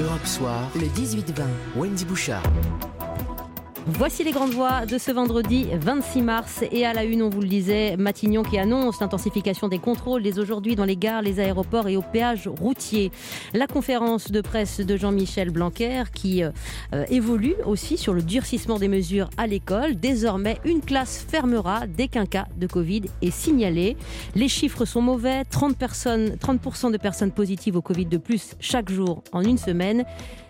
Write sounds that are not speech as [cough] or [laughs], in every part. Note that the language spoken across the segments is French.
Europe Soir, le 18-20. Wendy Bouchard. Voici les grandes voix de ce vendredi 26 mars. Et à la une, on vous le disait, Matignon qui annonce l'intensification des contrôles dès aujourd'hui dans les gares, les aéroports et aux péages routiers. La conférence de presse de Jean-Michel Blanquer qui euh, évolue aussi sur le durcissement des mesures à l'école. Désormais, une classe fermera dès qu'un cas de Covid est signalé. Les chiffres sont mauvais 30%, personnes, 30 de personnes positives au Covid de plus chaque jour en une semaine.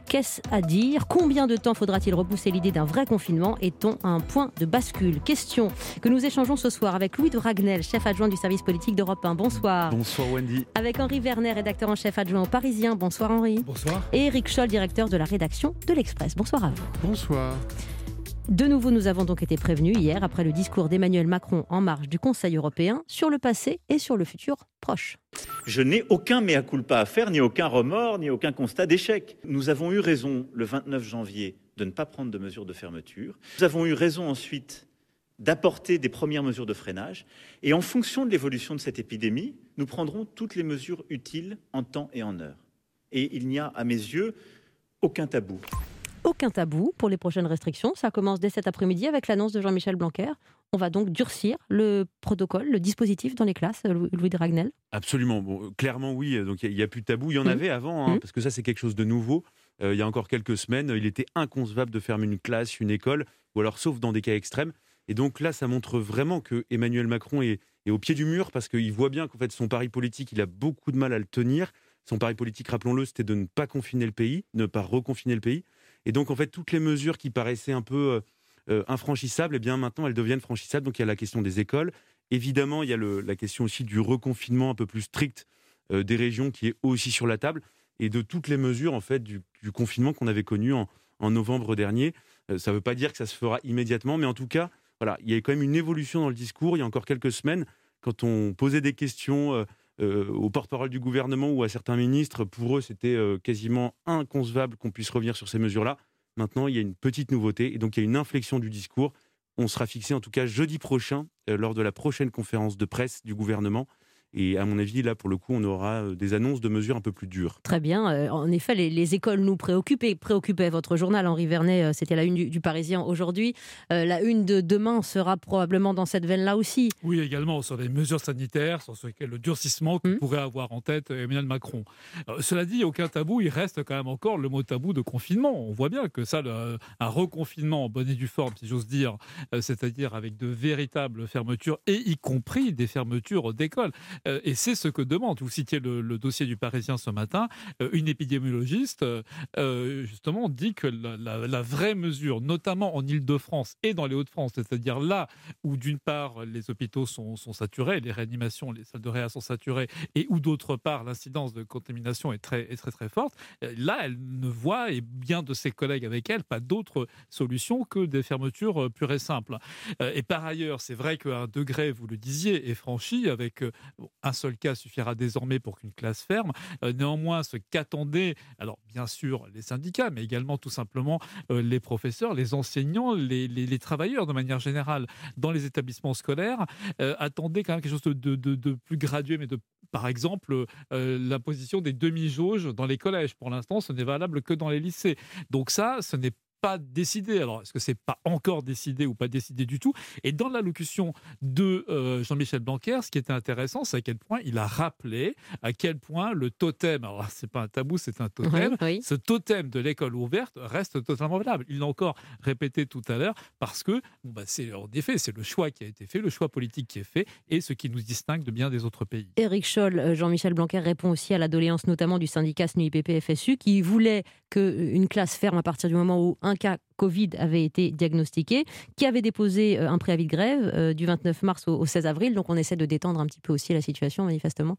Qu'est-ce à dire? Combien de temps faudra-t-il repousser l'idée d'un vrai confinement? Est-on à un point de bascule? Question que nous échangeons ce soir avec Louis de Ragnel, chef adjoint du service politique d'Europe 1. Bonsoir. Bonsoir Wendy. Avec Henri Werner, rédacteur en chef adjoint au Parisien. Bonsoir Henri. Bonsoir. Et Eric Scholl, directeur de la rédaction de l'Express. Bonsoir à vous. Bonsoir. De nouveau, nous avons donc été prévenus hier après le discours d'Emmanuel Macron en marge du Conseil européen sur le passé et sur le futur proche. Je n'ai aucun mea culpa à faire, ni aucun remords, ni aucun constat d'échec. Nous avons eu raison le 29 janvier de ne pas prendre de mesures de fermeture. Nous avons eu raison ensuite d'apporter des premières mesures de freinage. Et en fonction de l'évolution de cette épidémie, nous prendrons toutes les mesures utiles en temps et en heure. Et il n'y a, à mes yeux, aucun tabou aucun tabou pour les prochaines restrictions. Ça commence dès cet après-midi avec l'annonce de Jean-Michel Blanquer. On va donc durcir le protocole, le dispositif dans les classes, Louis de Ragnel Absolument. Bon, clairement, oui. Donc il n'y a, plus de tabou. Il y en mmh. avait avant, hein, mmh. parce que ça, c'est quelque chose de nouveau. Euh, il y a encore quelques semaines, il était inconcevable de fermer une classe, une école, ou alors sauf dans des cas extrêmes. Et donc là, ça montre vraiment que Emmanuel Macron est, est au pied du mur parce qu'il voit bien qu'en fait son pari politique, il a beaucoup de mal à le tenir. Son pari politique, rappelons-le, c'était de ne pas confiner le pays, ne pas reconfiner le pays. Et donc, en fait, toutes les mesures qui paraissaient un peu euh, euh, infranchissables, eh bien, maintenant, elles deviennent franchissables. Donc, il y a la question des écoles. Évidemment, il y a la question aussi du reconfinement un peu plus strict euh, des régions qui est aussi sur la table et de toutes les mesures, en fait, du, confinement qu'on avait connu en, novembre dernier. ça ne veut pas dire que ça se fera immédiatement, mais en tout cas, voilà, il y a quand même une évolution dans le discours. Il y a encore quelques semaines, quand on posait des questions au porte-parole du gouvernement ou à certains ministres, pour eux, c'était quasiment inconcevable qu'on puisse revenir sur ces mesures-là. Maintenant, il y a une petite nouveauté et donc il y a une inflexion du discours. On sera fixé en tout cas jeudi prochain, lors de la prochaine conférence de presse du gouvernement, et à mon avis, là, pour le coup, on aura euh, des annonces de mesures un peu plus dures. Très bien. Euh, en effet, les, écoles nous préoccupent et préoccupaient votre journal, Henri Vernet. Euh, c'était la une du, Parisien aujourd'hui. la une de demain sera probablement dans cette veine-là aussi. Oui, également sur les mesures sanitaires, sur le durcissement que hmm. pourrait avoir en tête Emmanuel Macron. cela dit, aucun tabou. Il reste quand même encore le mot tabou de confinement. On voit bien que ça, un reconfinement en bonne et due forme, si j'ose dire, c'est-à-dire avec de véritables fermetures, et y compris des fermetures d'écoles. Euh, et c'est ce que demande, vous citiez le, dossier du Parisien ce matin, euh, une épidémiologiste euh, justement dit que la, vraie mesure, notamment en Ile-de-France et dans les Hauts-de-France, c'est-à-dire là où d'une part les hôpitaux sont, saturés, les réanimations, les salles de réa sont saturées, et où d'autre part l'incidence de contamination est très, est très très forte, là elle ne voit, et bien de ses collègues avec elle, pas d'autre solution que des fermetures pures et simples. Et par ailleurs, c'est vrai qu'un degré, vous le disiez, est franchi avec un seul cas suffira désormais pour qu'une classe ferme. Euh, néanmoins, ce qu'attendaient, alors bien sûr les syndicats, mais également tout simplement euh, les professeurs, les enseignants, les, travailleurs de manière générale dans les établissements scolaires, euh, attendaient quand même quelque chose de, plus gradué, mais par exemple, l'imposition des demi-jauges dans les collèges. Pour l'instant, ce n'est valable que dans les lycées. Donc ça, ce n'est pas décidé. Alors, est-ce que c'est pas encore décidé ou pas décidé du tout? Et dans l'allocution de euh, Jean-Michel Blanquer, ce qui était intéressant, c'est à quel point il a rappelé à quel point le totem, alors c'est pas un tabou, c'est un totem, ce totem de l'école ouverte reste totalement valable. Il l'a encore répété tout à l'heure parce que, bon, bah, c'est en effet, c'est le choix qui a été fait, le choix politique qui est fait et ce qui nous distingue de bien des autres pays. Éric Scholl, euh, Jean-Michel Blanquer répond aussi à la doléance notamment du syndicat SNUIPP-FSU qui voulait qu'une classe ferme à partir du moment où un cas Covid avait été diagnostiqué, qui avait déposé euh, un préavis de grève euh, du 29 mars au 16 avril. Donc on essaie de détendre un petit peu aussi la situation, manifestement.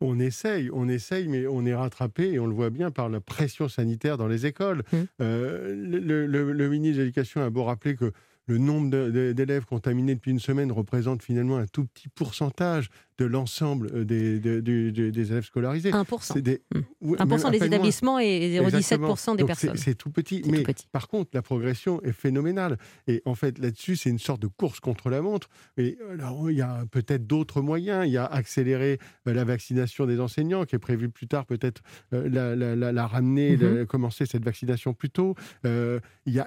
On essaye, on essaye, mais on est rattrapé et on le voit bien par la pression sanitaire dans les écoles. Mmh. Euh, le, ministre de l'Éducation a beau rappeler que le nombre d'élèves contaminés depuis une semaine représente finalement un tout petit pourcentage de l'ensemble des, des, élèves scolarisés. 1%. Des, 1% des établissements et 0,17% des personnes. C'est tout petit. Mais par contre, la progression est phénoménale. Et en fait, là-dessus, c'est une sorte de course contre la montre. Et alors, il y a peut-être d'autres moyens. Il y a accélérer la vaccination des enseignants, qui est prévu plus tard, peut-être la, la, ramener, mm-hmm. commencer cette vaccination plus tôt. il y a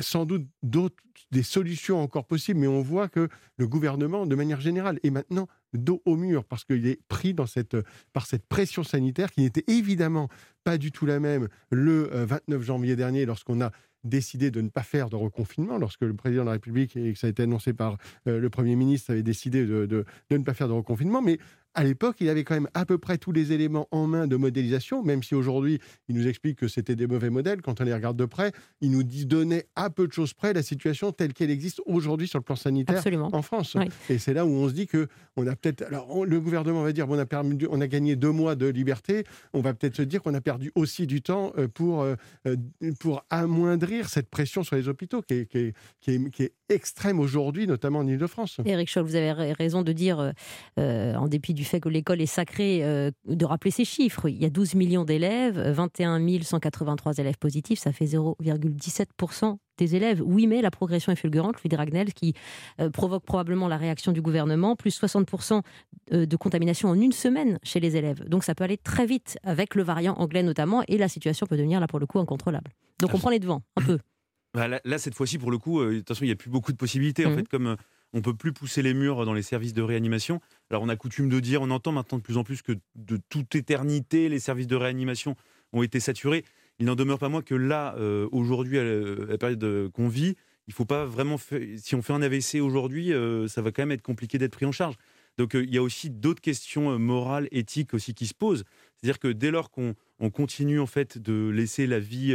sans doute d'autres des solutions encore possibles, mais on voit que le gouvernement, de manière générale, est maintenant dos au mur parce qu'il est pris dans cette, par cette pression sanitaire qui n'était évidemment pas du tout la même le 29 euh, janvier dernier lorsqu'on a décidé de ne pas faire de reconfinement, lorsque le président de la République, et que ça a été annoncé par euh, le Premier ministre, avait décidé de, de, de, ne pas faire de reconfinement. Mais à l'époque, il avait quand même à peu près tous les éléments en main de modélisation, même si aujourd'hui, il nous explique que c'était des mauvais modèles. Quand on les regarde de près, il nous dit, donnait à peu de choses près la situation telle qu'elle existe aujourd'hui sur le plan sanitaire en France. Et c'est là où on se dit que on a peut-être. Alors, le gouvernement va dire, bon, on, a perdu, on a gagné deux mois de liberté. On va peut-être se dire qu'on a perdu aussi du temps euh, pour, euh, pour amoindrir cette pression sur les hôpitaux qui est, qui est, qui est, extrême aujourd'hui, notamment en Ile-de-France. Éric Scholl, vous avez raison de dire, en dépit du du fait que l'école est sacrée, euh, de rappeler ces chiffres. Il y a 12 millions d'élèves, 21 183 élèves positifs, ça fait 0,17% des élèves. Oui, mais la progression est fulgurante. Louis Dragnel, qui euh, provoque probablement la réaction du gouvernement, plus 60% euh, de contamination en une semaine chez les élèves. Donc ça peut aller très vite avec le variant anglais notamment, et la situation peut devenir là pour le coup incontrôlable. Donc on prend les devants, un peu. [clears throat] Bah, là, cette fois-ci, pour le coup, de toute façon, il n'y a plus beaucoup de possibilités. En mmh. fait, comme on peut plus pousser les murs dans les services de réanimation. Alors on a coutume de dire, on entend maintenant de plus en plus que de toute éternité, les services de réanimation ont été saturés. Il n'en demeure pas moins que là, euh, aujourd'hui, à la période qu'on vit, il faut pas vraiment. Si on fait un AVC aujourd'hui, euh, ça va quand même être compliqué d'être pris en charge. Donc euh, il y a aussi d'autres questions morales, éthiques aussi qui se posent. C'est-à-dire que dès lors qu'on continue en fait de laisser la vie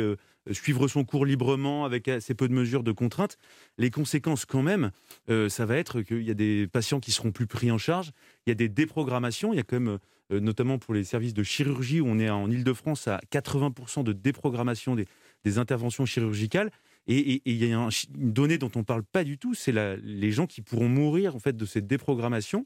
suivre son cours librement avec assez peu de mesures de contraintes. Les conséquences, quand même, euh, ça va être qu'il y a des patients qui seront plus pris en charge. Il y a des déprogrammations. Il y a quand même, euh, notamment pour les services de chirurgie, où on est en Ile-de-France à 80% de déprogrammation des, interventions chirurgicales. Et, il y a une donnée dont on ne parle pas du tout, c'est les gens qui pourront mourir en fait de cette déprogrammation.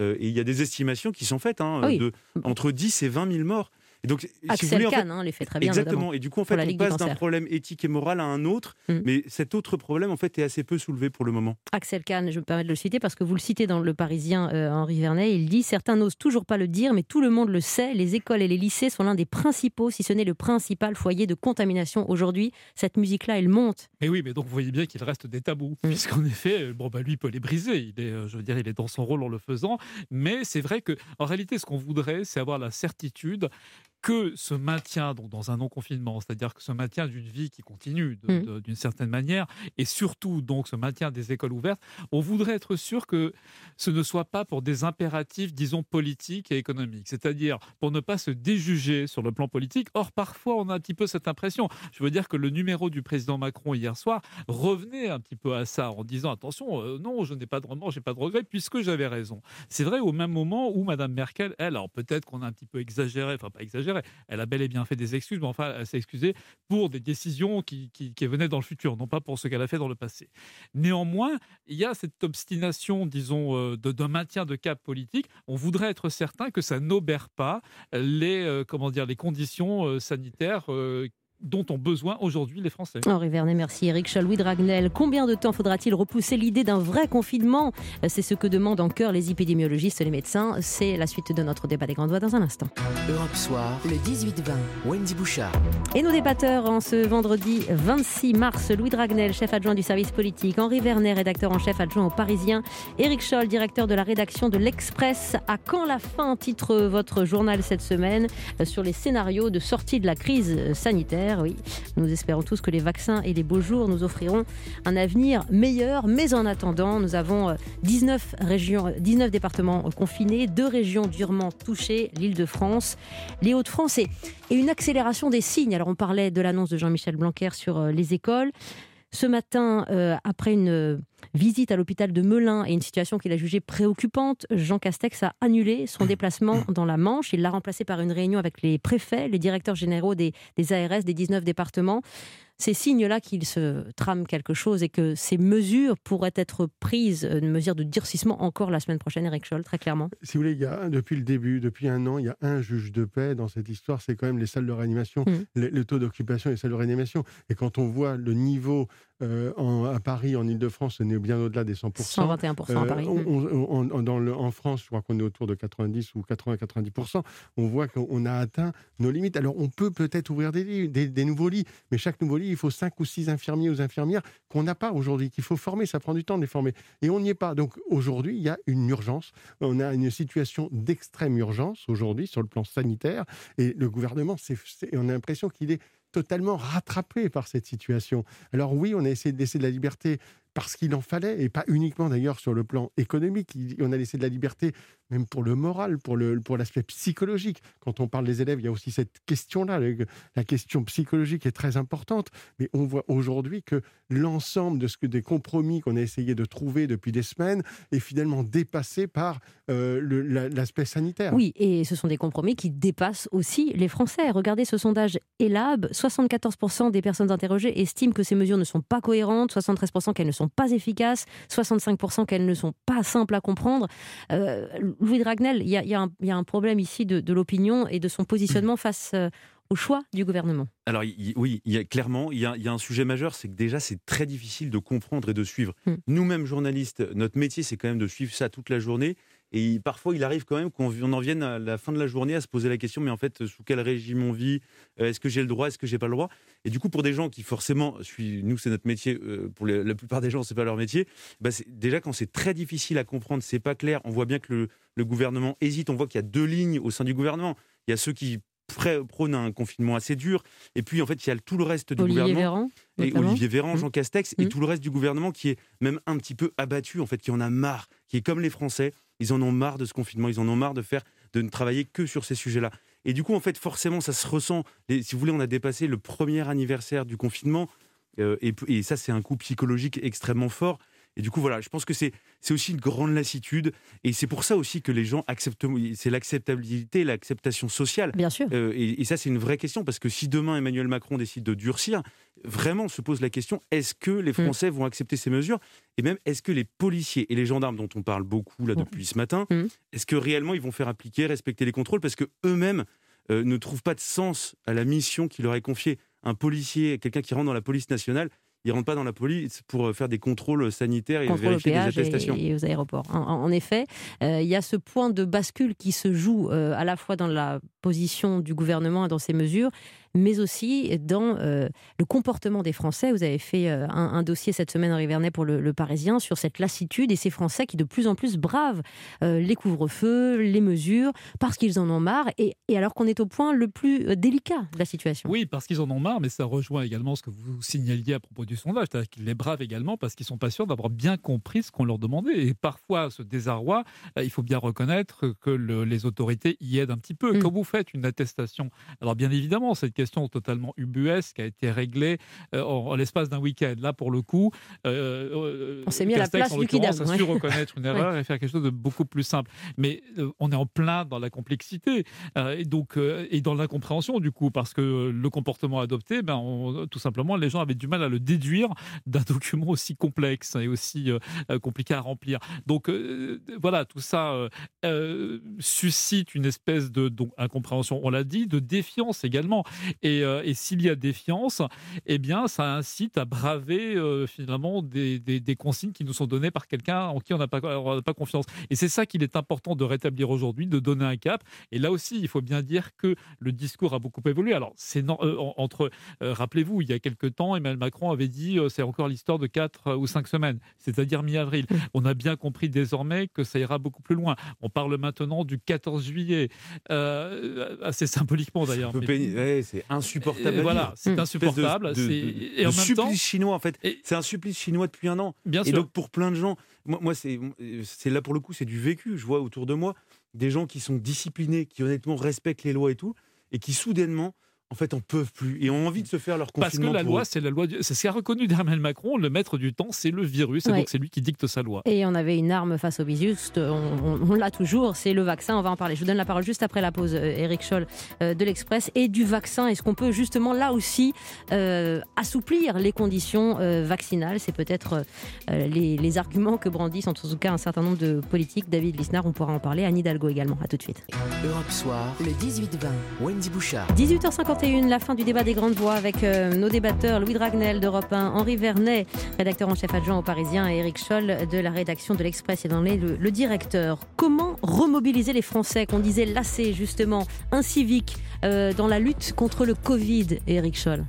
Euh, et il y a des estimations qui sont faites hein, de entre 10 et 20 000 morts. Et donc, Axel si vous voulez, hein, les fait très bien. Exactement. Et du coup, en fait, on passe d'un problème éthique et moral à un autre, mm. mais cet autre problème, en fait, est assez peu soulevé pour le moment. Axel Kahn, je me permets de le citer parce que vous le citez dans Le Parisien, euh, Henri Vernet, il dit Certains n'osent toujours pas le dire, mais tout le monde le sait. Les écoles et les lycées sont l'un des principaux, si ce n'est le principal foyer de contamination aujourd'hui. Cette musique-là, elle monte. Mais oui, mais donc vous voyez bien qu'il reste des tabous, mm. puisqu'en effet, euh, bon, bah, lui peut les briser. Il est, euh, je veux dire, il est dans son rôle en le faisant. Mais c'est vrai que, en réalité, ce qu'on voudrait, c'est avoir la certitude que ce maintien donc, dans un non-confinement, c'est-à-dire que ce maintien d'une vie qui continue mmh. d'une certaine manière, et surtout donc ce maintien des écoles ouvertes, on voudrait être sûr que ce ne soit pas pour des impératifs, disons, politiques et économiques, c'est-à-dire pour ne pas se déjuger sur le plan politique. Or, parfois, on a un petit peu cette impression. Je veux dire que le numéro du président Macron hier soir revenait un petit peu à ça en disant attention, euh, non, je n'ai pas de remords, j'ai pas de regrets, puisque j'avais raison. C'est vrai au même moment où Madame Merkel, elle, alors peut-être qu'on a un petit peu exagéré, enfin pas exagéré, elle a bel et bien fait des excuses, mais enfin, elle s'est excusée pour des décisions qui, venaient dans le futur, non pas pour ce qu'elle a fait dans le passé. Néanmoins, il y a cette obstination, disons, euh, d'un maintien de cap politique. On voudrait être certain que ça n'obère pas les, euh, les conditions euh, sanitaires dont ont besoin aujourd'hui les Français. Henri Vernet, merci. Eric Chalouis Dragnel, combien de temps faudra-t-il repousser l'idée d'un vrai confinement? C'est ce que demandent en cœur les épidémiologistes et les médecins. C'est la suite de notre débat des grandes voix dans un instant. Europe Soir, le 18-20, Wendy Bouchard. Et nos débatteurs en ce vendredi 26 mars, Louis Dragnel, chef adjoint du service politique, Henri Vernet, rédacteur en chef adjoint au Parisien, Eric Scholl, directeur de la rédaction de l'Express. À quand la fin? Titre votre journal cette semaine euh, sur les scénarios de sortie de la crise sanitaire oui. Nous espérons tous que les vaccins et les beaux jours nous offriront un avenir meilleur. Mais en attendant, nous avons 19, euh, régions, 19 départements confinés, deux régions durement touchées, l'île de France, les Hauts-de-France et, une accélération des signes. Alors on parlait de l'annonce de Jean-Michel Blanquer sur euh, les écoles. Ce matin, euh, après une visite à l'hôpital de Melun et une situation qu'il a jugée préoccupante, Jean Castex a annulé son déplacement [coughs] dans la Manche. Il l'a remplacé par une réunion avec les préfets, les directeurs généraux des, des ARS des 19 départements ces signes-là qu'il se trame quelque chose et que ces mesures pourraient être prises, une mesure de durcissement encore la semaine prochaine, Eric Scholl, très clairement Si vous voulez, il y a, depuis le début, depuis un an, il y a un juge de paix dans cette histoire, c'est quand même les salles de réanimation, mmh. le, taux d'occupation des salles de réanimation. Et quand on voit le niveau euh, en, à Paris, en Ile-de-France, on est bien au-delà des 100%. 121% à Paris. Euh, dans le, en France, je crois qu'on est autour de 90 ou 80-90%. On voit qu'on a atteint nos limites. Alors, on peut peut-être ouvrir des, des, des, nouveaux lits, mais chaque nouveau lit, il faut 5 ou 6 infirmiers ou infirmières qu'on n'a pas aujourd'hui, qu'il faut former. Ça prend du temps de les former. Et on n'y est pas. Donc, aujourd'hui, il y a une urgence. On a une situation d'extrême urgence aujourd'hui sur le plan sanitaire. Et le gouvernement, on a l'impression qu'il est totalement rattrapé par cette situation. Alors oui, on a essayé de laisser de la liberté parce qu'il en fallait, et pas uniquement d'ailleurs sur le plan économique. On a laissé de la liberté même pour le moral, pour le pour l'aspect psychologique. Quand on parle des élèves, il y a aussi cette question-là. La question psychologique est très importante, mais on voit aujourd'hui que l'ensemble de ce que des compromis qu'on a essayé de trouver depuis des semaines est finalement dépassé par euh, l'aspect sanitaire. Oui, et ce sont des compromis qui dépassent aussi les Français. Regardez ce sondage ELAB 74% des personnes interrogées estiment que ces mesures ne sont pas cohérentes, 73% qu'elles ne sont pas efficaces, 65% qu'elles ne sont pas simples à comprendre. Euh, Louis Dragnel, il y, a un problème ici de, de l'opinion et de son positionnement face euh, au choix du gouvernement Alors oui, il y a, clairement, il y a, y un sujet majeur, c'est que déjà c'est très difficile de comprendre et de suivre. Hmm. Nous-mêmes journalistes, notre métier c'est quand même de suivre ça toute la journée. Et parfois, il arrive quand même qu'on en vienne à la fin de la journée à se poser la question, mais en fait, sous quel régime on vit? Euh, Est-ce que j'ai le droit? Est-ce que j'ai pas le droit? Et du coup, pour des gens qui forcément, nous, c'est notre métier. Euh, pour la plupart des gens, c'est pas leur métier. Bah déjà, quand c'est très difficile à comprendre, c'est pas clair. On voit bien que le, le gouvernement hésite. On voit qu'il y a deux lignes au sein du gouvernement. Il y a ceux qui prône un confinement assez dur. Et puis, en fait, il y a tout le reste du Olivier gouvernement. Véran, et Olivier Véran, Jean Mmh. Castex, et Mmh. tout le reste du gouvernement qui est même un petit peu abattu, en fait, qui en a marre, qui est comme les Français. Ils en ont marre de ce confinement, ils en ont marre de faire, de ne travailler que sur ces sujets-là. Et du coup, en fait, forcément, ça se ressent. Et, si vous voulez, on a dépassé le premier anniversaire du confinement. euh, et, et ça, c'est un coup psychologique extrêmement fort. Et du coup, voilà, je pense que c'est aussi une grande lassitude. Et c'est pour ça aussi que les gens acceptent. C'est l'acceptabilité, l'acceptation sociale. Bien sûr. Euh, et, et ça, c'est une vraie question, parce que si demain Emmanuel Macron décide de durcir, vraiment se pose la question est-ce que les Français vont accepter ces mesures? Et même, est-ce que les policiers et les gendarmes, dont on parle beaucoup là depuis ce matin, Mm. est-ce que réellement ils vont faire appliquer, respecter les contrôles? Parce que eux-mêmes euh, ne trouvent pas de sens à la mission qui leur est confiée. Un policier, quelqu'un qui rentre dans la police nationale, il rentre pas dans la police pour euh, faire des contrôles sanitaires et contrôle vérifier des attestations. et, et aux aéroports. En, effet, euh, il y a ce point de bascule qui se joue euh, à la fois dans la position du gouvernement et dans ses mesures, mais aussi dans euh, le comportement des Français. Vous avez fait euh, un, un dossier cette semaine, Henri Vernet, pour le, le Parisien, sur cette lassitude et ces Français qui de plus en plus bravent euh, les couvre-feux, les mesures, parce qu'ils en ont marre, et, et alors qu'on est au point le plus délicat de la situation. Oui, parce qu'ils en ont marre, mais ça rejoint également ce que vous signaliez à propos du sondage, c'est-à-dire qu'ils les bravent également parce qu'ils sont pas sûrs d'avoir bien compris ce qu'on leur demandait. Et parfois, ce désarroi, il faut bien reconnaître que le- les autorités y aident un petit peu. Mm. Quand vous faites une attestation, alors bien évidemment, cette question totalement ubuesque a été réglée euh, en, en l'espace d'un week-end. Là, pour le coup, euh, euh, On s'est mis à la place du kidam, a su reconnaître une [laughs] erreur et faire quelque chose de beaucoup plus simple. Mais euh, on est en plein dans la complexité euh, et donc et dans l'incompréhension du coup parce que le comportement adopté, ben on- tout simplement les gens avaient du mal à le déduire d'un document aussi complexe et aussi compliqué à remplir. Donc voilà, tout ça suscite une espèce de donc incompréhension. On l'a dit, de défiance également. Et, euh, et s'il y a défiance, eh bien ça incite à braver euh, finalement des, des- des consignes qui nous sont données par quelqu'un en qui on n'a pas, confiance. Et c'est ça qu'il est important de rétablir aujourd'hui, de donner un cap. Et là aussi, il faut bien dire que le discours a beaucoup évolué. Alors, c'est euh, en- entre, rappelez-vous, il y a quelques temps, Emmanuel Macron avait dit c'est encore l'histoire de 4 ou 5 semaines, c'est-à-dire mi-avril. On a bien compris désormais que ça ira beaucoup plus loin. On parle maintenant du 14 juillet, assez symboliquement d'ailleurs. Mais- ouais, c'est insupportable. Euh, à voilà, c'est de- insupportable. de- c'est- de- et de en même supplice temps, chinois en fait. C'est un supplice chinois depuis un an. bien Et sûr. donc pour plein de gens, moi, moi, c'est c'est là pour le coup c'est du vécu. Je vois autour de moi des gens qui sont disciplinés, qui honnêtement respectent les lois et tout, et qui soudainement en fait, on peut plus et ont envie de se faire leur confinement. Parce que la loi, c'est la loi. C'est ce qu'a reconnu Emmanuel Macron. Le maître du temps, c'est le virus, et donc c'est lui qui dicte sa loi. Et on avait une arme face au virus. On, l'a toujours. C'est le vaccin. On va en parler. Je vous donne la parole juste après la pause. Eric euh, Scholl euh, de l'Express et du vaccin. Est-ce qu'on peut justement là aussi euh, assouplir les conditions vaccinales? C'est peut-être les, arguments que brandissent en tout cas un certain nombre de politiques. David Lisnard, on pourra en parler. Anne Hidalgo également. À tout de suite. Europe Soir, le 18-20. Wendy Bouchard. 18h50 la fin du débat des grandes voix avec euh, nos débatteurs Louis Dragnel d'Europe 1, Henri Vernet, rédacteur en chef adjoint au Parisien, et Eric Scholl de la rédaction de l'Express et dans les, le, directeur. Comment remobiliser les Français qu'on disait lassés justement, inciviques, euh, dans la lutte contre le Covid, Eric Scholl?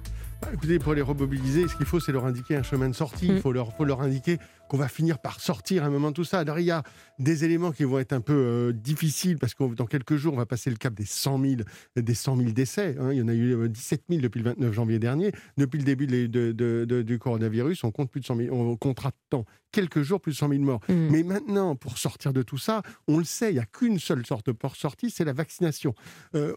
Écoutez, pour les remobiliser, ce qu'il faut, c'est leur indiquer un chemin de sortie. Il mm. faut leur, faut leur indiquer qu'on va finir par sortir un moment de tout ça. Alors, il y a des éléments qui vont être un peu euh, difficiles parce que dans quelques jours, on va passer le cap des 100 000, des 100 000 décès. Hein. Il y en a eu 17 euh, 000 depuis le 29 janvier dernier. Depuis le début de, du coronavirus, on compte plus de 100 000, on comptera tant quelques jours, plus de 100 000 morts. Mmh. Mais maintenant, pour sortir de tout ça, on le sait, il n'y a qu'une seule sorte de porte sortie, c'est la vaccination. Euh,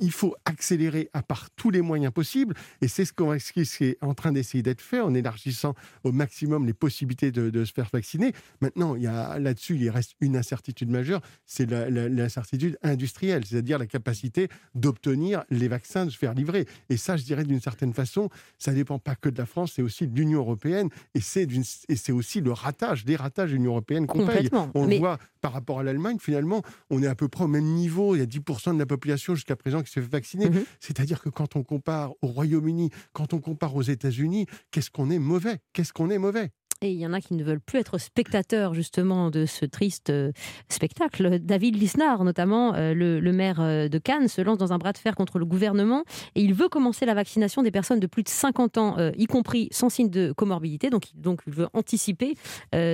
il faut accélérer à part tous les moyens possibles, et c'est ce qu'on est en train d'essayer d'être fait en élargissant au maximum les possibilités de, de se faire vacciner. Maintenant, il y a là-dessus, il reste une incertitude majeure, c'est l'incertitude industrielle, c'est-à-dire la capacité d'obtenir les vaccins, de se faire livrer. Et ça, je dirais d'une certaine façon, ça ne dépend pas que de la France, c'est aussi de l'Union européenne, et c'est aussi le ratage, des ratages de l'Union européenne qu'on paye. On le voit par rapport à l'Allemagne, finalement, on est à peu près au même niveau. Il y a 10% de la population jusqu'à présent qui se fait vacciner. Mhm. C'est-à-dire que quand on compare au Royaume-Uni, quand on compare aux États-Unis, qu'est-ce qu'on est mauvais? Qu'est-ce qu'on est mauvais? Et il y en a qui ne veulent plus être spectateurs justement de ce triste euh, spectacle. David Lisnard, notamment euh, le, maire euh, de Cannes, se lance dans un bras de fer contre le gouvernement et il veut commencer la vaccination des personnes de plus de 50 ans, y compris sans signe de comorbidité. Donc, donc il veut anticiper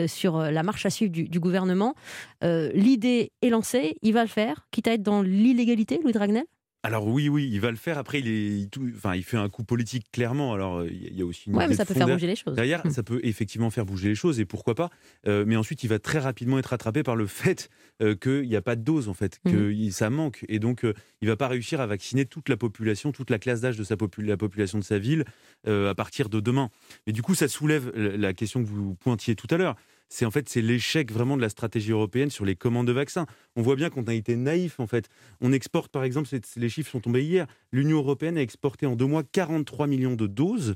sur la marche à suivre du, gouvernement. L'idée est lancée, il va le faire, quitte à être dans l'illégalité, Louis Dragnel? Alors oui, oui, il va le faire. Après, il, est, enfin, il fait un coup politique clairement. Alors il y a aussi une. Ouais, mais ça peut faire bouger les choses. Derrière, hmm. ça peut effectivement faire bouger les choses et pourquoi pas. Euh, mais ensuite, il va très rapidement être rattrapé par le [laughs] fait euh, qu'il n'y a pas de dose en fait, que hmm. ça manque et donc euh, il va pas réussir à vacciner toute la population, toute la classe d'âge de sa la population de sa ville à partir de demain. Mais du coup, ça soulève la question que vous pointiez tout à l'heure c'est en fait c'est l'échec vraiment de la stratégie européenne sur les commandes de vaccins. On voit bien qu'on a été naïf en fait. On exporte par exemple, les chiffres sont tombés hier, l'Union européenne a exporté en deux mois 43 millions de doses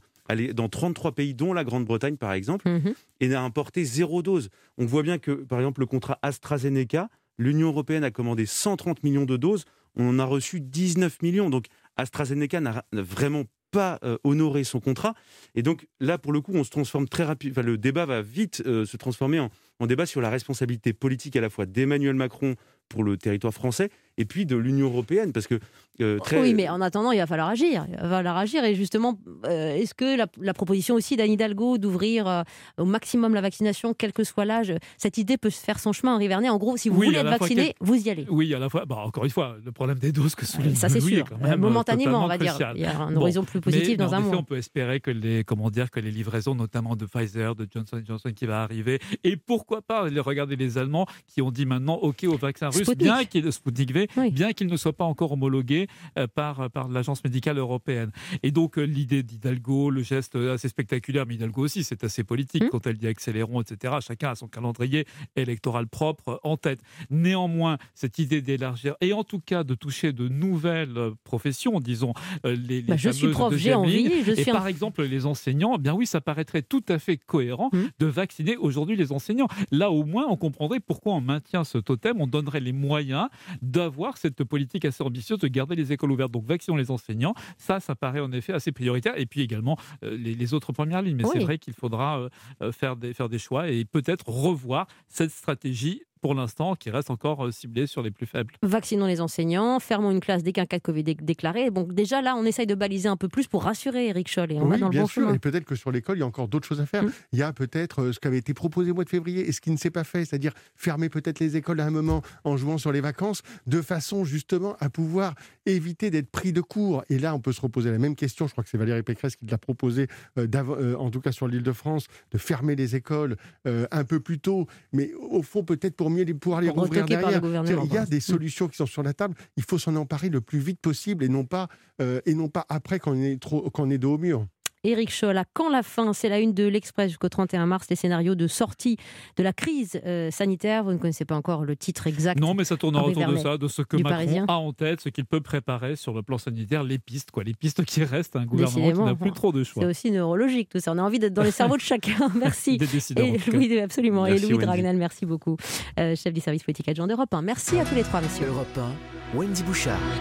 dans 33 pays, dont la Grande-Bretagne par exemple, mhm. et n'a importé zéro dose. On voit bien que par exemple le contrat AstraZeneca, l'Union européenne a commandé 130 millions de doses, on en a reçu 19 millions. Donc AstraZeneca n'a vraiment pas euh, honorer son contrat. Et donc là, pour le coup, on se transforme très rapidement. Le débat va vite euh, se transformer en débat sur la responsabilité politique à la fois d'Emmanuel Macron pour le territoire français et puis de l'Union européenne parce que euh, très... oui mais en attendant il va falloir agir. Il va falloir agir. Et justement euh, est-ce que la, proposition aussi d'Anne Hidalgo d'ouvrir euh, au maximum la vaccination quel que soit l'âge cette idée peut se faire son chemin Henri Vernet en gros si vous voulez être vacciné vous y allez. Oui à la fois. Bah, encore une fois le problème des doses que souligne ça c'est sûr. Momentanément on va dire. il y a un horizon plus positif dans un mois. on peut espérer que les comment dire que les livraisons notamment de Pfizer de Johnson Johnson qui va arriver. Et pourquoi pas regardez les Allemands qui ont dit maintenant OK au vaccin russe bien qu'il Sputnik V, bien qu'il ne soit pas encore homologué euh, par, par l'agence médicale européenne. Et donc, euh, l'idée d'Hidalgo, le geste assez spectaculaire, mais Hidalgo aussi, c'est assez politique mmh. quand elle dit accélérons, etc. Chacun a son calendrier électoral propre en tête. Néanmoins, cette idée d'élargir et en tout cas de toucher de nouvelles professions, disons euh, les, les bah, je suis prof, j'ai envie. et par exemple les enseignants, eh bien oui, ça paraîtrait tout à fait cohérent mmh. de vacciner aujourd'hui les enseignants. Là, au moins, on comprendrait pourquoi on maintient ce totem, on donnerait les moyens d'avoir cette politique assez ambitieuse de garder les écoles ouvertes. Donc, vaccinons les enseignants. Ça, ça paraît en effet assez prioritaire. Et puis également euh, les, autres premières lignes. Mais c'est vrai qu'il faudra euh, euh, faire, des, faire des choix et peut-être revoir cette stratégie pour l'instant, qui reste encore euh, ciblé sur les plus faibles. Vaccinons les enseignants, fermons une classe dès qu'un cas de Covid est déclaré. Donc déjà là, on essaye de baliser un peu plus pour rassurer Eric Scholl et on oui, dans le bien bon sûr. Et peut-être que sur l'école, il y a encore d'autres choses à faire. Hum. Il y a peut-être euh, ce qui avait été proposé au mois de février et ce qui ne s'est pas fait, c'est-à-dire fermer peut-être les écoles à un moment en jouant sur les vacances, de façon justement à pouvoir éviter d'être pris de court. Et là, on peut se reposer la même question. Je crois que c'est Valérie Pécresse qui l'a proposé, euh, en tout cas sur l'île de France, de fermer les écoles un peu plus tôt. Mais au fond, peut-être pour mieux les, pouvoir les rouvrir derrière. Il y a des solutions qui sont sur la table. Il faut s'en emparer le plus vite possible et non pas, et non pas après quand on est, trop, quand on est dos au mur. Éric Scholl, à quand la fin C'est la une de l'Express jusqu'au 31 mars, les scénarios de sortie de la crise euh, sanitaire. Vous ne connaissez pas encore le titre exact. Non, mais ça tourne autour de ça, de ce que Macron a en tête, ce qu'il peut préparer sur le plan sanitaire, les pistes, quoi, les pistes qui restent, un gouvernement qui n'a plus trop de choix. C'est aussi neurologique tout ça. On a envie d'être dans les cerveaux de chacun. [laughs] Merci. et, Louis, absolument. et Louis Dragnel, merci beaucoup, euh, chef du service politique adjoint d'Europe 1. Merci à tous les trois, messieurs. Europe 1, Wendy Bouchard.